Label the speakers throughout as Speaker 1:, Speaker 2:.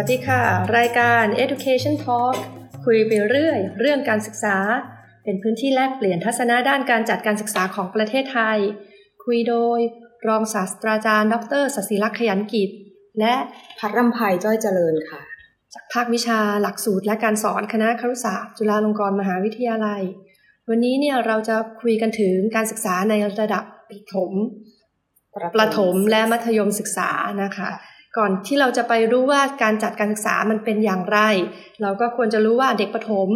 Speaker 1: วัสดีค่ะ รายการ Education Talk คุยไปเรื่อย เรื่องการศึกษา เป็นพื้นที่แลกเปลี่ยนทัศนะด้านการจัดการศึกษาของประเทศไทย คุยโดย รองศาสตราจารย์ ดรศศิลักษ์ขยันกิจ และ
Speaker 2: พัดรำไพจ้อยเจริญค่ะ
Speaker 1: จากภาควิชาหลักสูตรและการสอนคณะครุศาสตร์จุฬาลงกรณ์มหาวิทยาลัย วันนี้เนี่ยเราจะคุยกันถึงการศึกษาในระดับประถมประถมและมัธยมศึกษานะคะ ก่อนที่เราจะไปรู้ว่าการจัดการศึกษามันเป็นอย่างไร เราก็ควรจะรู้ว่าเด็กประถม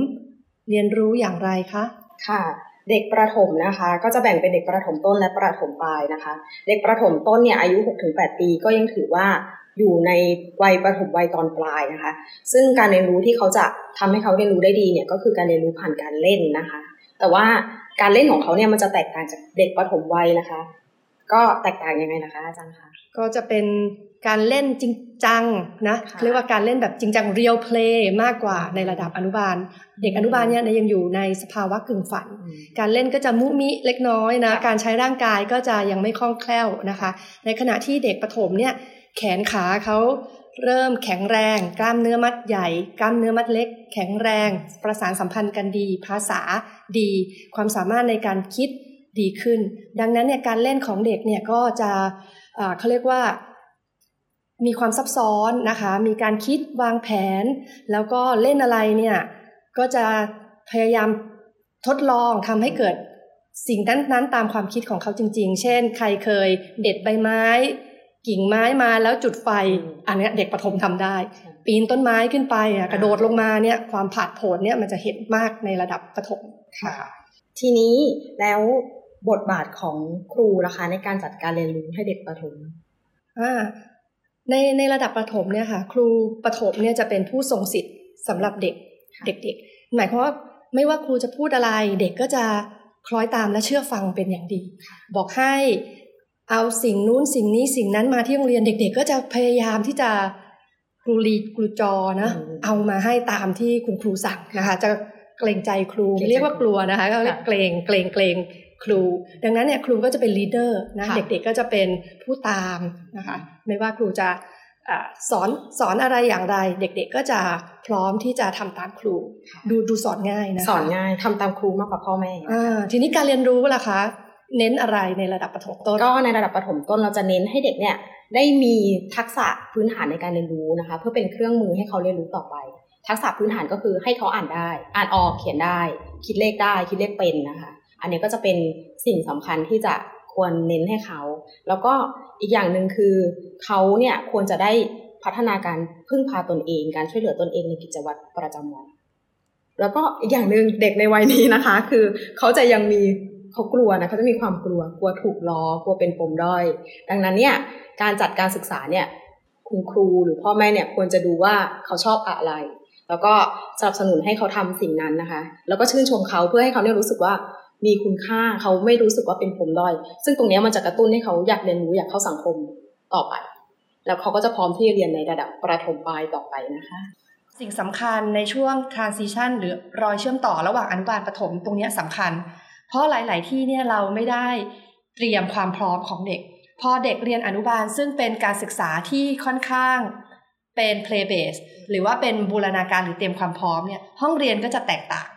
Speaker 1: เรียนรู้อย่างไรคะ
Speaker 2: ค่ะเด็กประถมนะคะ ก็จะแบ่งเป็นเด็กประถมต้นและประถมปลายนะคะ เด็กประถมต้นเนี่ยอายุ 6-8 ปีก็ยังถือว่าอยู่ในวัยประถมวัยตอนปลายนะคะ ซึ่งการเรียนรู้ที่เขาจะทำให้เขาเรียนรู้ได้ดีเนี่ยก็คือการเรียนรู้ผ่านการเล่นนะคะ แต่ว่าการเล่นของเขาเนี่ยมันจะแตกต่างจากเด็กประถมวัยนะคะ ก็แตกต่างยังไงนะคะอาจารย์คะ
Speaker 1: ก็จะเป็นการเล่นจริงจังนะ
Speaker 2: ค่ะ
Speaker 1: เรียกว่าการเล่นแบบจริงจัง real play มากกว่าในระดับอนุบาล เด็กอนุบาลเนี่ยยังอยู่ในสภาวะกึ่งฝัน การเล่นก็จะมุมิเล็กน้อยนะ
Speaker 2: ค่ะ
Speaker 1: การใช้ร่างกายก็จะยังไม่คล่องแคล่วนะคะ ในขณะที่เด็กประถมเนี่ยแขนขาเขาเริ่มแข็งแรง กล้ามเนื้อมัดใหญ่ กล้ามเนื้อมัดเล็ก แข็งแรง ประสานสัมพันธ์กันดี ภาษาดี ความสามารถในการคิด ดีขึ้น ดังนั้นเนี่ยการเล่นของเด็กเนี่ยก็จะเอ่อเขาเรียกว่ามีความซับซ้อนนะคะ มีการคิดวางแผน แล้วก็เล่นอะไรเนี่ยก็จะพยายามทดลองทำให้เกิดสิ่งนั้นๆตามความคิดของเขาจริง ๆ เช่น ใครเคยเด็ดใบไม้ กิ่งไม้มาแล้วจุดไฟ อันเนี้ยเด็กประถมทำได้ ปีนต้นไม้ขึ้นไปอะกระโดดลงมาเนี่ยความผาดโผนเนี่ยมันจะเห็นมากในระดับประถม
Speaker 2: ค่ะ ทีนี้แล้ว บทบาทของครูนะคะในการจัดการเรียนรู้ให้เด็กประถม
Speaker 1: อ่าในในระดับประถมเนี่ยค่ะ ครูประถมเนี่ยจะเป็นผู้ทรงสิทธิ์สำหรับเด็ก
Speaker 2: ค่ะ
Speaker 1: เด็กๆหมายความว่าไม่ว่าครูจะพูดอะไรเด็กก็จะคล้อยตามและเชื่อฟังเป็นอย่างดี บอกให้เอาสิ่งนู้นสิ่งนี้สิ่งนั้นมาที่โรงเรียนเด็ก ๆ ก็จะพยายามที่จะกรูรีกรูจอนะ
Speaker 2: อืม
Speaker 1: เอามาให้ตามที่คุณครูสั่งนะคะ จะเกรงใจครู
Speaker 2: เกรงใจ
Speaker 1: ไม่เรียกว่ากลัวนะคะก็เรียก
Speaker 2: ค่ะ
Speaker 1: เกรงเกรงเกรง ครู ดังนั้นเนี่ยครูก็จะเป็นลีดเดอร์นะ
Speaker 2: ค่ะ
Speaker 1: เด็กๆก็จะเป็นผู้ตามนะคะไม่ว่าครูจะอ่าสอนสอนอะไรอย่างไร เด็กๆก็จะพร้อมที่จะทำตามครู ดูดูสอนง่ายนะคะ
Speaker 2: สอนง่ายทำตามครูมากกว่าพ่อแม่
Speaker 1: อ่าทีนี้การเรียนรู้ล่ะคะ เน้นอะไรในระดับประถมต้น
Speaker 2: ก็ในระดับประถมต้นเราจะเน้นให้เด็กเนี่ยได้มีทักษะพื้นฐานในการเรียนรู้นะคะ เพื่อเป็นเครื่องมือให้เขาเรียนรู้ต่อไป ทักษะพื้นฐานก็คือให้เขาอ่านได้ อ่านออกเขียนได้ คิดเลขได้คิดเลขเป็นนะคะ อันนี้ก็จะเป็นสิ่งสำคัญที่จะควรเน้นให้เขา แล้วก็อีกอย่างหนึ่งคือเขาเนี่ยควรจะได้พัฒนาการพึ่งพาตนเอง การช่วยเหลือตนเองในกิจวัตรประจำวัน แล้วก็อีกอย่างหนึ่งเด็กในวัยนี้นะคะ คือเขาจะยังมีเขากลัวนะเขาจะมีความกลัวกลัวถูกล้อกลัวเป็นปมด้อย ดังนั้นเนี่ยการจัดการศึกษาเนี่ยคุณครูหรือพ่อแม่เนี่ยควรจะดูว่าเขาชอบอะไร แล้วก็สนับสนุนให้เขาทำสิ่งนั้นนะคะ แล้วก็ชื่นชมเขาเพื่อให้เขาเนี่ยรู้สึกว่า มีคุณค่าเขาไม่รู้สึกว่าเป็นปมด้อย ซึ่งตรงนี้มันจะกระตุ้นให้เขาอยากเรียนรู้อยากเข้าสังคมต่อไป แล้วเขาก็จะพร้อมที่จะเรียนในระดับประถมปลายต่อไปนะคะ
Speaker 1: สิ่งสำคัญในช่วง transition หรือรอยเชื่อมต่อระหว่างอนุบาลประถมตรงนี้ยสำคัญ เพราะหลาย ๆ ที่เนี่ยเราไม่ได้เตรียมความพร้อมของเด็ก พอเด็กเรียนอนุบาลซึ่งเป็นการศึกษาที่ค่อนข้างเป็น play base หรือว่าเป็นบูรณาการหรือเตรียมความพร้อมเนี่ยห้องเรียนก็จะแตกต่าง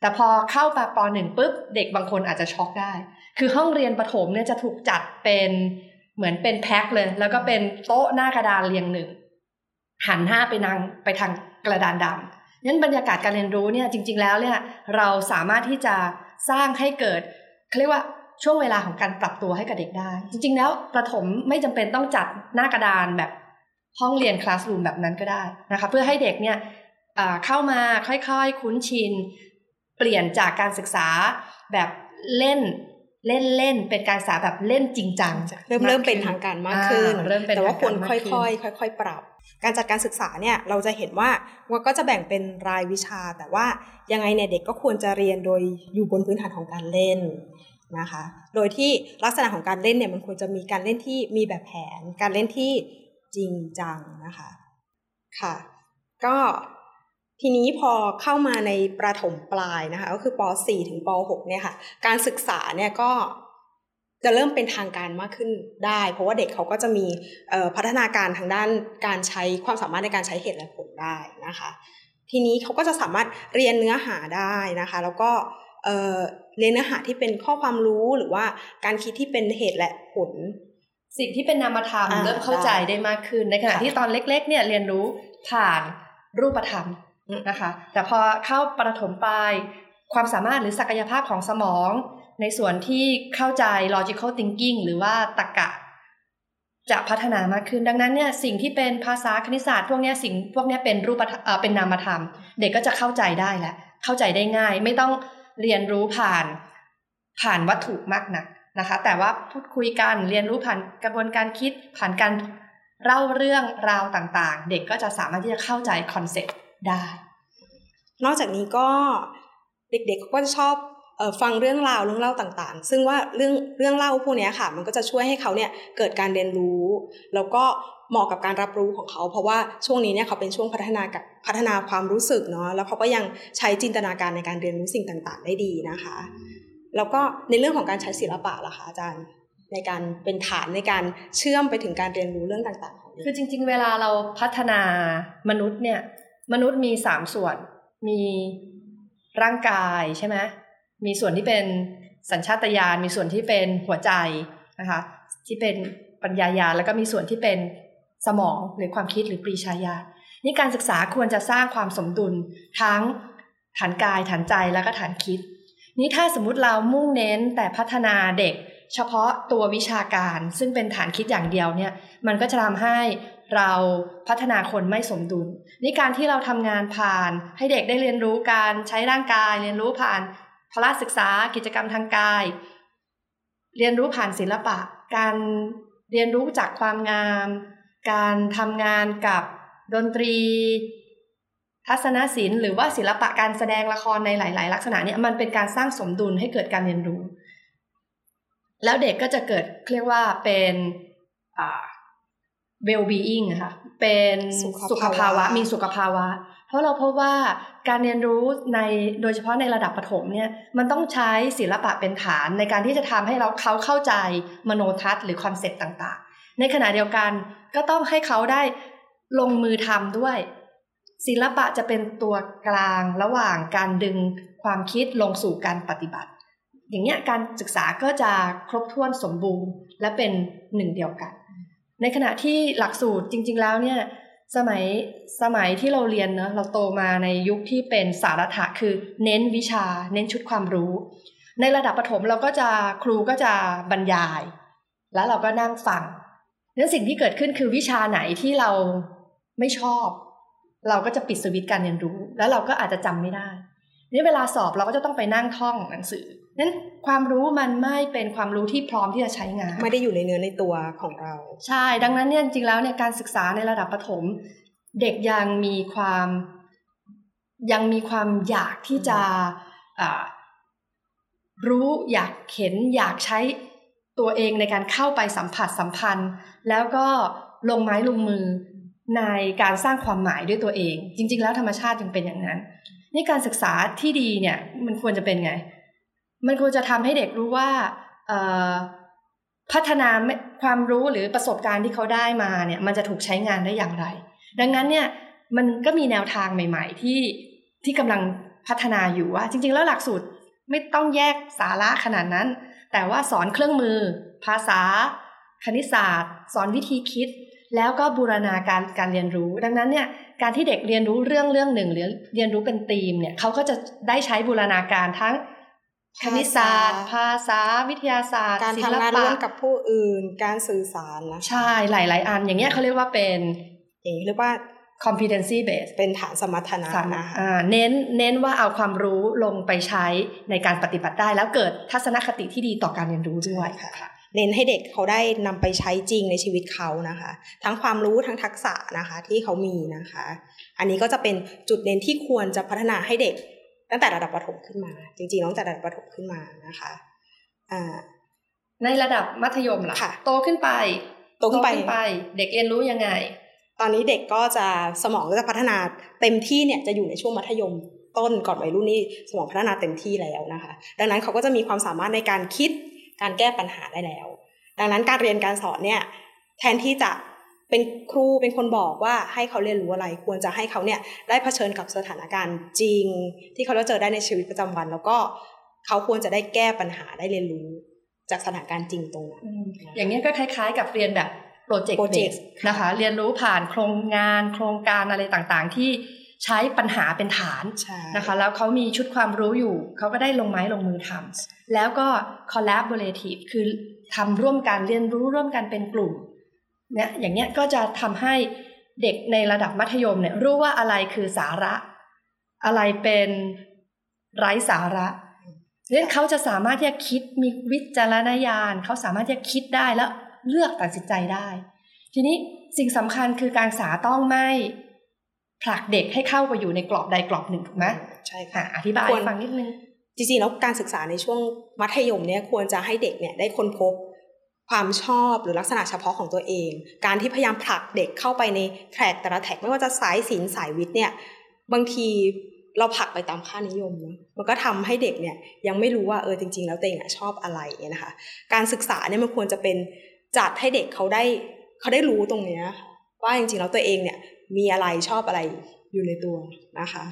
Speaker 1: แต่พอเข้ามาปหนึ่งปุ๊บเด็กบางคนอาจจะช็อกได้ คือห้องเรียนประถมเนี่ยจะถูกจัดเป็นเหมือนเป็นแพ็คเลย แล้วก็เป็นโต๊ะหน้ากระดานเรียงหนึ่งหันหน้าไปนางไปทางกระดานดำนั้นบรรยากาศการเรียนรู้เนี่ยจริง ๆ แล้วเนี่ยเราสามารถที่จะสร้างให้เกิดเขาเรียกว่าช่วงเวลาของการปรับตัวให้กับเด็กได้ จริง ๆ แล้วประถมไม่จำเป็นต้องจัดหน้ากระดานแบบห้องเรียนคลาสรูมแบบนั้นก็ได้นะคะเพื่อให้เด็กเนี่ยเข้ามาค่อยๆ คุ้นชิน เปลี่ยนจากการศึกษาแบบเล่นเล่นเล่นๆเป็นการศึกษาแบบเล่นจริงจัง
Speaker 2: เริ่มเริ่มเป็นทางการมากขึ้น
Speaker 1: อ่าเริ่มเป็น
Speaker 2: แต่ว่า
Speaker 1: ทาง
Speaker 2: ค
Speaker 1: การ
Speaker 2: น
Speaker 1: มาก
Speaker 2: ค่
Speaker 1: ขึ้น
Speaker 2: อยๆค่อย ๆ ปรับ การจัดการศึกษาเนี่ยเราจะเห็นว่าว่าก็จะแบ่งเป็นรายวิชา แต่ว่ายังไงเนี่ยเด็กก็ควรจะเรียนโดยอยู่บนพื้นฐานของการเล่นนะคะ โดยที่ลักษณะของการเล่นเนี่ยมันควรจะมีการเล่นที่มีแบบแผน การเล่นที่จริงจังนะคะค่ะ ก็ ทีนี้พอเข้ามาในประถมปลายนะคะ ก็คือป .4 ถึงป .6 เนี่ยค่ะ การศึกษาเนี่ยก็จะเริ่มเป็นทางการมากขึ้นได้ เพราะว่าเด็กเขาก็จะมีพัฒนาการทางด้านการใช้ความสามารถในการใช้เหตุและผลได้นะคะ ทีนี้เขาก็จะสามารถเรียนเนื้อหาได้นะคะ แล้วก็เรียนเนื้อหาที่เป็นข้อความรู้หรือว่าการคิดที่เป็นเหตุและผล
Speaker 1: สิ่งที่เป็นนามธรรมเริ่มเข้าใจได้มากขึ้น ในขณะที่ตอนเล็ก ๆ เนี่ยเรียนรู้ผ่านรูปธรรม นะคะ แต่พอเข้าประถมปลาย ความสามารถหรือศักยภาพของสมอง ในส่วนที่เข้าใจ logical thinking หรือว่าตรรกะ จะพัฒนามากขึ้น ดังนั้นเนี่ยสิ่งที่เป็นภาษาคณิตศาสตร์พวกนี้สิ่งพวกนี้เป็นรูปเป็นนามธรรม เด็กก็จะเข้าใจได้แหละเข้าใจได้ง่าย ไม่ต้องเรียนรู้ผ่านผ่านวัตถุมากนักนะคะ แต่ว่าพูดคุยกันเรียนรู้ผ่านกระบวนการคิดผ่านการเล่าเรื่องราวต่างๆ เด็กก็จะสามารถที่จะเข้าใจคอนเซ็ปต์ ได้
Speaker 2: นอกจากนี้ก็เด็กๆก็ชอบฟังเรื่องราวเรื่องเล่าต่างๆ ซึ่งว่าเรื่องเรื่องเล่าพวกนี้ค่ะ มันก็จะช่วยให้เขาเนี่ยเกิดการเรียนรู้ แล้วก็เหมาะกับการรับรู้ของเขา เพราะว่าช่วงนี้เนี่ยเขาเป็นช่วงพัฒนากับพัฒนาความรู้สึกเนาะแล้วเขาก็ยังใช้จินตนาการในการเรียนรู้สิ่งต่างๆ ได้ดีนะคะ แล้วก็ในเรื่องของการใช้ศิลปะล่ะคะอาจารย์ในการเป็นฐานในการเชื่อมไปถึงการเรียนรู้เรื่องต่าง
Speaker 1: ๆ คือจริง ๆ เวลาเราพัฒนามนุษย์เนี่ย มนุษย์มีสามส่วน มีร่างกายใช่ไหมมีส่วนที่เป็นสัญชาตญาณมีส่วนที่เป็นหัวใจนะคะที่เป็นปัญญายาแล้วก็มีส่วนที่เป็นสมองหรือความคิดหรือปรีชาญาณนี่การศึกษาควรจะสร้างความสมดุลทั้งฐานกายฐานใจแล้วก็ฐานคิด นี่ถ้าสมมติเรามุ่งเน้นแต่พัฒนาเด็ก เฉพาะตัววิชาการ ซึ่งเป็นฐานคิดอย่างเดียวเนี่ยมันก็จะทำให้ เราพัฒนาคนไม่สมดุลนี่การที่เราทำงานผ่าน ให้เด็กได้เรียนรู้การใช้ร่างกาย เรียนรู้ผ่านพละศึกษากิจกรรมทางกาย เรียนรู้ผ่านศิลปะ การเรียนรู้จากความงาม การทำงานกับดนตรี ทัศนศิลป์หรือว่าศิลปะการแสดงละครในหลาย ๆ ลักษณะเนี่ยมันเป็นการสร้างสมดุลให้เกิดการเรียนรู้ แล้วเด็กก็จะเกิดเรียกว่าเป็น well-being ค่ะ เป็นสุขภาวะ มีสุขภาวะ เพราะเราพบว่าการเรียนรู้ในโดยเฉพาะในระดับประถมเนี่ยมันต้องใช้ศิลปะเป็นฐานในการที่จะทำให้เราเขาเข้าใจมโนทัศน์หรือ concept ต่างๆ ในขณะเดียวกันก็ต้องให้เขาได้ลงมือทำด้วย ศิลปะจะเป็นตัวกลางระหว่างการดึงความคิดลงสู่การปฏิบัติ อย่างเนี้ยการศึกษาก็จะครบถ้วนสมบูรณ์และเป็นหนึ่งเดียวกัน ในขณะที่หลักสูตรจริง ๆ แล้วเนี่ยสมัยสมัยที่เราเรียนเนะเราโตมาในยุคที่เป็นสารัตถะคือเน้นวิชา เน้นชุดความรู้ ในระดับประถมเราก็จะครูก็จะบรรยาย แล้วเราก็นั่งฟังนั้นสิ่งที่เกิดขึ้นคือวิชาไหนที่เราไม่ชอบ เราก็จะปิดสวิตการเรียนรู้ แล้วเราก็อาจจะจำไม่ได้นี่เวลาสอบเราก็จะต้องไปนั่งท่องหนังสือ นั้นความรู้มันไม่เป็นความรู้ที่พร้อมที่จะใช้งาน
Speaker 2: ไม่ได้อยู่ในเนื้อในตัวของเรา
Speaker 1: ใช่ ดังนั้นเนี่ยจริงๆแล้วเนี่ยการศึกษาในระดับประถม เด็กยังมีความยังมีความอยากที่จะรู้อยากเห็นอยากใช้ตัวเองในการเข้าไปสัมผัสสัมพันธ์ แล้วก็ลงไม้ลงมือในการสร้างความหมายด้วยตัวเอง จริง ๆ แล้วธรรมชาติยังเป็นอย่างนั้น นี่การศึกษาที่ดีเนี่ยมันควรจะเป็นไง มันควรจะทำให้เด็กรู้ว่าพัฒนาความรู้หรือประสบการณ์ที่เขาได้มาเนี่ยมันจะถูกใช้งานได้อย่างไร ดังนั้นเนี่ยมันก็มีแนวทางใหม่ ๆ ที่ที่กำลังพัฒนาอยู่ว่า จริง ๆ แล้วหลักสูตรไม่ต้องแยกสาระขนาดนั้น แต่ว่าสอนเครื่องมือ ภาษา คณิตศาสตร์ สอนวิธีคิด แล้วก็บูรณาการการเรียนรู้ ดังนั้นเนี่ยการที่เด็กเรียนรู้เรื่องเรื่องหนึ่งหรือเรียนรู้เป็นธีมเนี่ยเขาก็จะได้ใช้บูรณาการทั้ง คณิตศาสตร์ ภาษาวิทยาศาสตร์
Speaker 2: การทำงานร่วมกับผู้อื่น การสื่อสารนะ
Speaker 1: ใช่หลาย ๆ อันอย่างเงี้ยเขาเรียกว่าเป็น
Speaker 2: อย่างนี้เรียกว่า
Speaker 1: competency base
Speaker 2: เป็นฐานสมรรถนะ
Speaker 1: นะคะเน้นเน้นว่าเอาความรู้ลงไปใช้ในการปฏิบัติได้ แล้วเกิดทัศนคติที่ดีต่อการเรียนรู้ด้วย
Speaker 2: ค่ะเน้นให้เด็กเขาได้นำไปใช้จริงในชีวิตเขานะคะ ทั้งความรู้ทั้งทักษะนะคะที่เขามีนะคะ อันนี้ก็จะเป็นจุดเน้นที่ควรจะพัฒนาให้เด็ก ตั้งแต่ระดับประถมขึ้นมา จริงๆน้องจากระดับประถมขึ้นมานะคะอ่า
Speaker 1: ในระดับมัธยมล่ะโตขึ้นไป
Speaker 2: โตขึ้นไป
Speaker 1: ไป เด็กเรียนรู้ยังไง
Speaker 2: ตอนนี้เด็กก็จะสมองก็จะพัฒนาเต็มที่เนี่ยจะอยู่ในช่วงมัธยมต้นก่อนวัยรุ่นนี่สมองพัฒนาเต็มที่แล้วนะคะ ดังนั้นเขาก็จะมีความสามารถในการคิดการแก้ปัญหาได้แล้ว ดังนั้นการเรียนการสอนเนี่ยแทนที่จะ เป็นครูเป็นคนบอกว่าให้เขาเรียนรู้อะไร ควรจะให้เขาเนี่ยได้เผชิญกับสถานการณ์จริง ที่เขาจะเจอได้ในชีวิตประจำวัน แล้วก็เขาควรจะได้แก้ปัญหาได้เรียนรู้จากสถานการณ์จริงตรงนั้น
Speaker 1: อืมอย่างนี้ยก็คล้าย ๆ กับเรียนแบบโปรเจกต์
Speaker 2: Project
Speaker 1: นะคะ เรียนรู้ผ่านโครงงาน โครงการอะไรต่างๆ ที่ใช้ปัญหาเป็นฐาน
Speaker 2: ใช่
Speaker 1: นะคะ แล้วเขามีชุดความรู้อยู่ เขาก็ได้ลงไม้ลงมือทำแล้วก็ collaborative คือทำร่วมกันเรียนรู้ร่วมกันเป็นกลุ่ม เนี่ยอย่างเนี้ยก็จะทำให้เด็กในระดับมัธยมเนี่ยรู้ว่าอะไรคือสาระ อะไรเป็นไร้สาระเนี่ยเขาจะสามารถที่จะคิดมีวิจารณญาณเขาสามารถที่จะคิดได้แล้วเลือกตัดสินใจได้ ทีนี้สิ่งสำคัญคือการศึกษาต้องไม่ผลักเด็กให้เข้าไปอยู่ในกรอบใดกรอบหนึ่งถูกไหม
Speaker 2: ใช่
Speaker 1: อะ
Speaker 2: ค่ะ
Speaker 1: อธิบาย
Speaker 2: ควร
Speaker 1: ให้ฟังนิดนึง
Speaker 2: จริงๆแล้วการศึกษาในช่วงมัธยมเนี่ยควรจะให้เด็กเนี่ยได้ค้นพบ ความชอบหรือลักษณะเฉพาะของตัวเอง การที่พยายามผลักเด็กเข้าไปในแทร็กแต่ละแทร็กไม่ว่าจะสายศิลป์สายวิทย์เนี่ยบางทีเราผลักไปตามค่านิยมนะมันก็ทำให้เด็กเนี่ยยังไม่รู้ว่าเออจริง ๆ แล้วตัวเองอะชอบอะไรเนี่ยนะคะ การศึกษาเนี่ยมันควรจะเป็นจัดให้เด็กเขาได้เขาได้รู้ตรงเนี้ยว่าจริงๆแล้วตัวเองเนี่ยมีอะไรชอบอะไร อยู่ในตัวนะคะ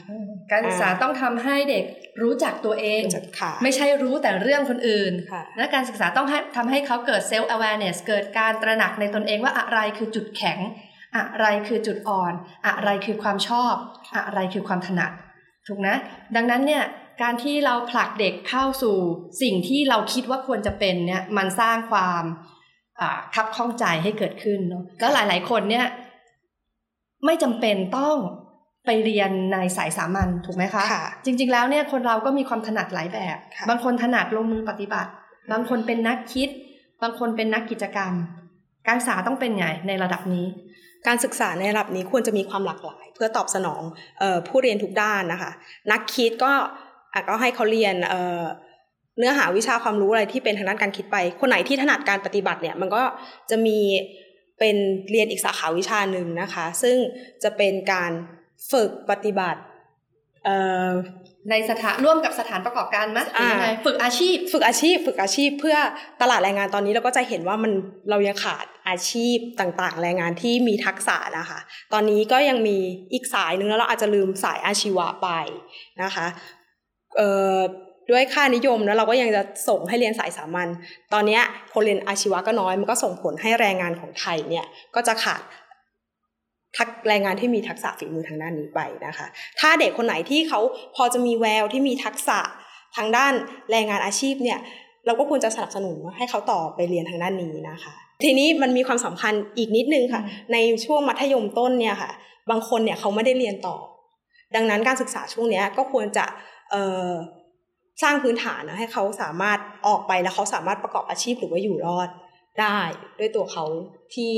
Speaker 1: การศึกษาต้องทำให้เด็กรู้จักตัวเอง
Speaker 2: จะค่ะ
Speaker 1: ไม่ใช่รู้แต่เรื่องคนอื่น
Speaker 2: ค่ะ
Speaker 1: และการศึกษาต้องให้ทำให้เขาเกิด self awareness เกิดการตระหนักในตนเองว่าอะไรคือจุดแข็ง อะไรคือจุดอ่อน อะไรคือความชอบ อะไรคือความถนัด ถูกนะ ดังนั้นเนี่ยการที่เราผลักเด็กเข้าสู่สิ่งที่เราคิดว่าควรจะเป็นเนี่ยมันสร้างความอ่าคับข้องใจให้เกิดขึ้นเนาะแล้วหลาย ๆ คนเนี่ยไม่จำเป็นต้อง ไปเรียนในสายสามัญถูกไหมคะ
Speaker 2: ค่ะ
Speaker 1: จริง ๆ แล้วเนี่ยคนเราก็มีความถนัดหลายแบบ
Speaker 2: ค่ะ
Speaker 1: บางคนถนัดลงมือปฏิบัติ บางคนเป็นนักคิด บางคนเป็นนักกิจกรรม การศึกษาต้องเป็นไงในระดับนี้
Speaker 2: การศึกษาในระดับนี้ควรจะมีความหลากหลาย เพื่อตอบสนองเออผู้เรียนทุกด้านนะคะ นักคิดก็อะก็ให้เขาเรียนเอ่อเนื้อหาวิชาความรู้อะไรที่เป็นทางด้านการคิดไป คนไหนที่ถนัดการปฏิบัติเนี่ยมันก็จะมีเป็นเรียนอีกสาขาวิชาหนึ่งนะคะ ซึ่งจะเป็นการ ฝึกปฏิบัติเอ่อ
Speaker 1: ในสถานร่วมกับสถานประกอบการไหมหรือยังไง
Speaker 2: อ่า
Speaker 1: ฝึกอาชีพ
Speaker 2: ฝึกอาชีพ ฝึกอาชีพเพื่อตลาดแรงงานตอนนี้เราก็จะเห็นว่ามันเรายังขาดอาชีพต่างๆ แรงงานที่มีทักษะนะคะ ตอนนี้ก็ยังมีอีกสายหนึ่งแล้วเราอาจจะลืมสายอาชีวะไปนะคะเอ่อด้วยค่านิยมแล้วเราก็ยังจะส่งให้เรียนสายสามัญตอนเนี้ยคนเรียนอาชีวะก็น้อยมันก็ส่งผลให้แรงงานของไทยเนี่ยก็จะขาด ทักแรงงานที่มีทักษะฝีมือทางด้านนี้ไปนะคะ ถ้าเด็กคนไหนที่เขาพอจะมีแววที่มีทักษะทางด้านแรงงานอาชีพเนี่ยเราก็ควรจะสนับสนุนให้เขาต่อไปเรียนทางด้านนี้นะคะ ทีนี้มันมีความสำคัญอีกนิดนึงค่ะ
Speaker 1: อืม
Speaker 2: ในช่วงมัธยมต้นเนี่ยค่ะ บางคนเนี่ยเขาไม่ได้เรียนต่อ ดังนั้นการศึกษาช่วงเนี้ยก็ควรจะเอ่อสร้างพื้นฐานนะให้เขาสามารถออกไปแล้วเขาสามารถประกอบอาชีพหรือว่าอยู่รอดได้ด้วยตัวเขาที่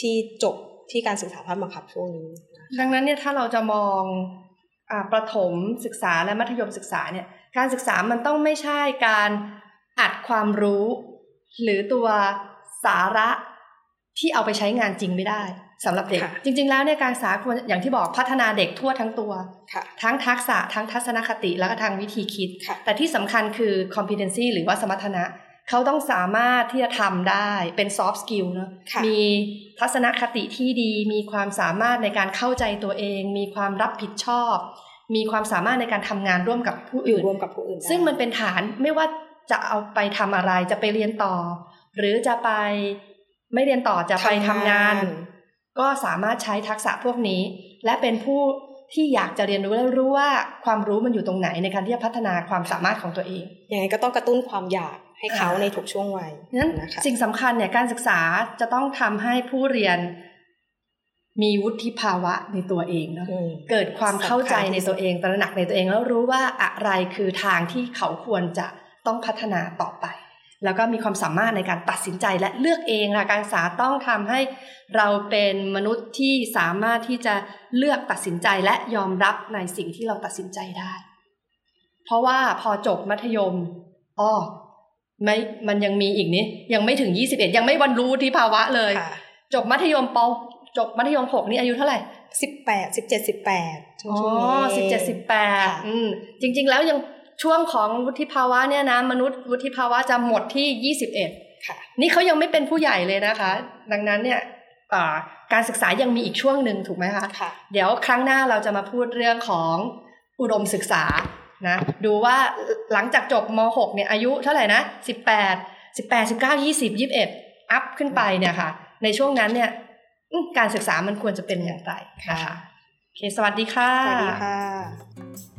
Speaker 2: ที่จบ ที่การศึกษาภาคบังคับช่วงนี้
Speaker 1: ดังนั้นเนี่ยถ้าเราจะมองอาประถมศึกษาและมัธยมศึกษาเนี่ยการศึกษามันต้องไม่ใช่การอัดความรู้ หรือตัวสาระที่เอาไปใช้งานจริงไม่ได้สำหรับเด็ก
Speaker 2: ค่ะ
Speaker 1: จริง ๆ แล้วเนี่ยการศึกษาควรอย่างที่บอกพัฒนาเด็กทั่วทั้งตัว
Speaker 2: ค่ะ
Speaker 1: ทั้งทักษะทั้งทัศนคติแล้วก็ทางวิธีคิด
Speaker 2: ค่ะ
Speaker 1: แต่ที่สำคัญคือ competency หรือว่าสมรรถนะ เขาต้องสามารถที่จะทำได้เป็น soft skill เนอะ
Speaker 2: ค่ะ
Speaker 1: มีทัศนคติที่ดี มีความสามารถในการเข้าใจตัวเอง มีความรับผิดชอบ มีความสามารถในการทำงานร่วมกับผู้
Speaker 2: อยู่
Speaker 1: อื่น
Speaker 2: ร่วมกับผู้อื่นได้
Speaker 1: ซึ่งมันเป็นฐานไม่ว่าจะเอาไปทำอะไรจะไปเรียนต่อ หรือจะไปไม่เรียนต่อจะไปทำงาน ก็สามารถใช้ทักษะพวกนี้ และเป็นผู้ที่อยากจะเรียนรู้และรู้ว่าความรู้มันอยู่ตรงไหนในการที่จะพัฒนาความสามารถของตัวเอง
Speaker 2: ยังไงก็ต้องกระตุ้นความอยาก ให้เขา
Speaker 1: อ่า
Speaker 2: ในทุกช่วงวัย
Speaker 1: นั้น
Speaker 2: นะคะ
Speaker 1: สิ่งสำคัญเนี่ยการศึกษาจะต้องทำให้ผู้เรียนมีวุฒิภาวะในตัวเองเนาะ
Speaker 2: อืม
Speaker 1: เกิดความเข้าใจ
Speaker 2: สำคัญที่
Speaker 1: ในตัวเองตระหนักในตัวเองแล้วรู้ว่าอะไรคือทางที่เขาควรจะต้องพัฒนาต่อไป แล้วก็มีความสามารถในการตัดสินใจและเลือกเองค่ะการศึกษาต้องทำให้เราเป็นมนุษย์ที่สามารถที่จะเลือกตัดสินใจและยอมรับในสิ่งที่เราตัดสินใจได้ เพราะว่าพอจบมัธยมอ้อ ไม่มันยังมีอีกนี่ยังไม่ถึง21ยังไม่บรรลุวุฒิภาวะเลย
Speaker 2: ค่ะ
Speaker 1: จบมัธยมปจบมัธยมหกนี่อายุเท่าไหร่
Speaker 2: สิบแปดสิบเจ็ดสิบแปดช่วง
Speaker 1: อ๋อ
Speaker 2: ช่วงนี้
Speaker 1: สิบเจ็ดสิบแปด
Speaker 2: ค่ะ
Speaker 1: อืมจริง ๆ แล้วยังช่วงของวุฒิภาวะเนี่ยนะมนุษย์วุฒิภาวะจะหมดที่21
Speaker 2: ค่ะ
Speaker 1: นี่เขายังไม่เป็นผู้ใหญ่เลยนะคะ ดังนั้นเนี่ยการศึกษายังมีอีกช่วงหนึ่งถูกไหมคะ
Speaker 2: ค่ะ
Speaker 1: เดี๋ยวครั้งหน้าเราจะมาพูดเรื่องของอุดมศึกษา นะดูว่าหลังจากจบม .6 เนี่ยอายุเท่าไหร่นะ 18 18 19 20 21 อัพขึ้นไปเนี่ยค่ะ ในช่วงนั้นเนี่ยการศึกษามันควรจะเป็นอย่างไรนะคะโอเคสวัสดีค่ะ
Speaker 2: สวัสดีค่ะ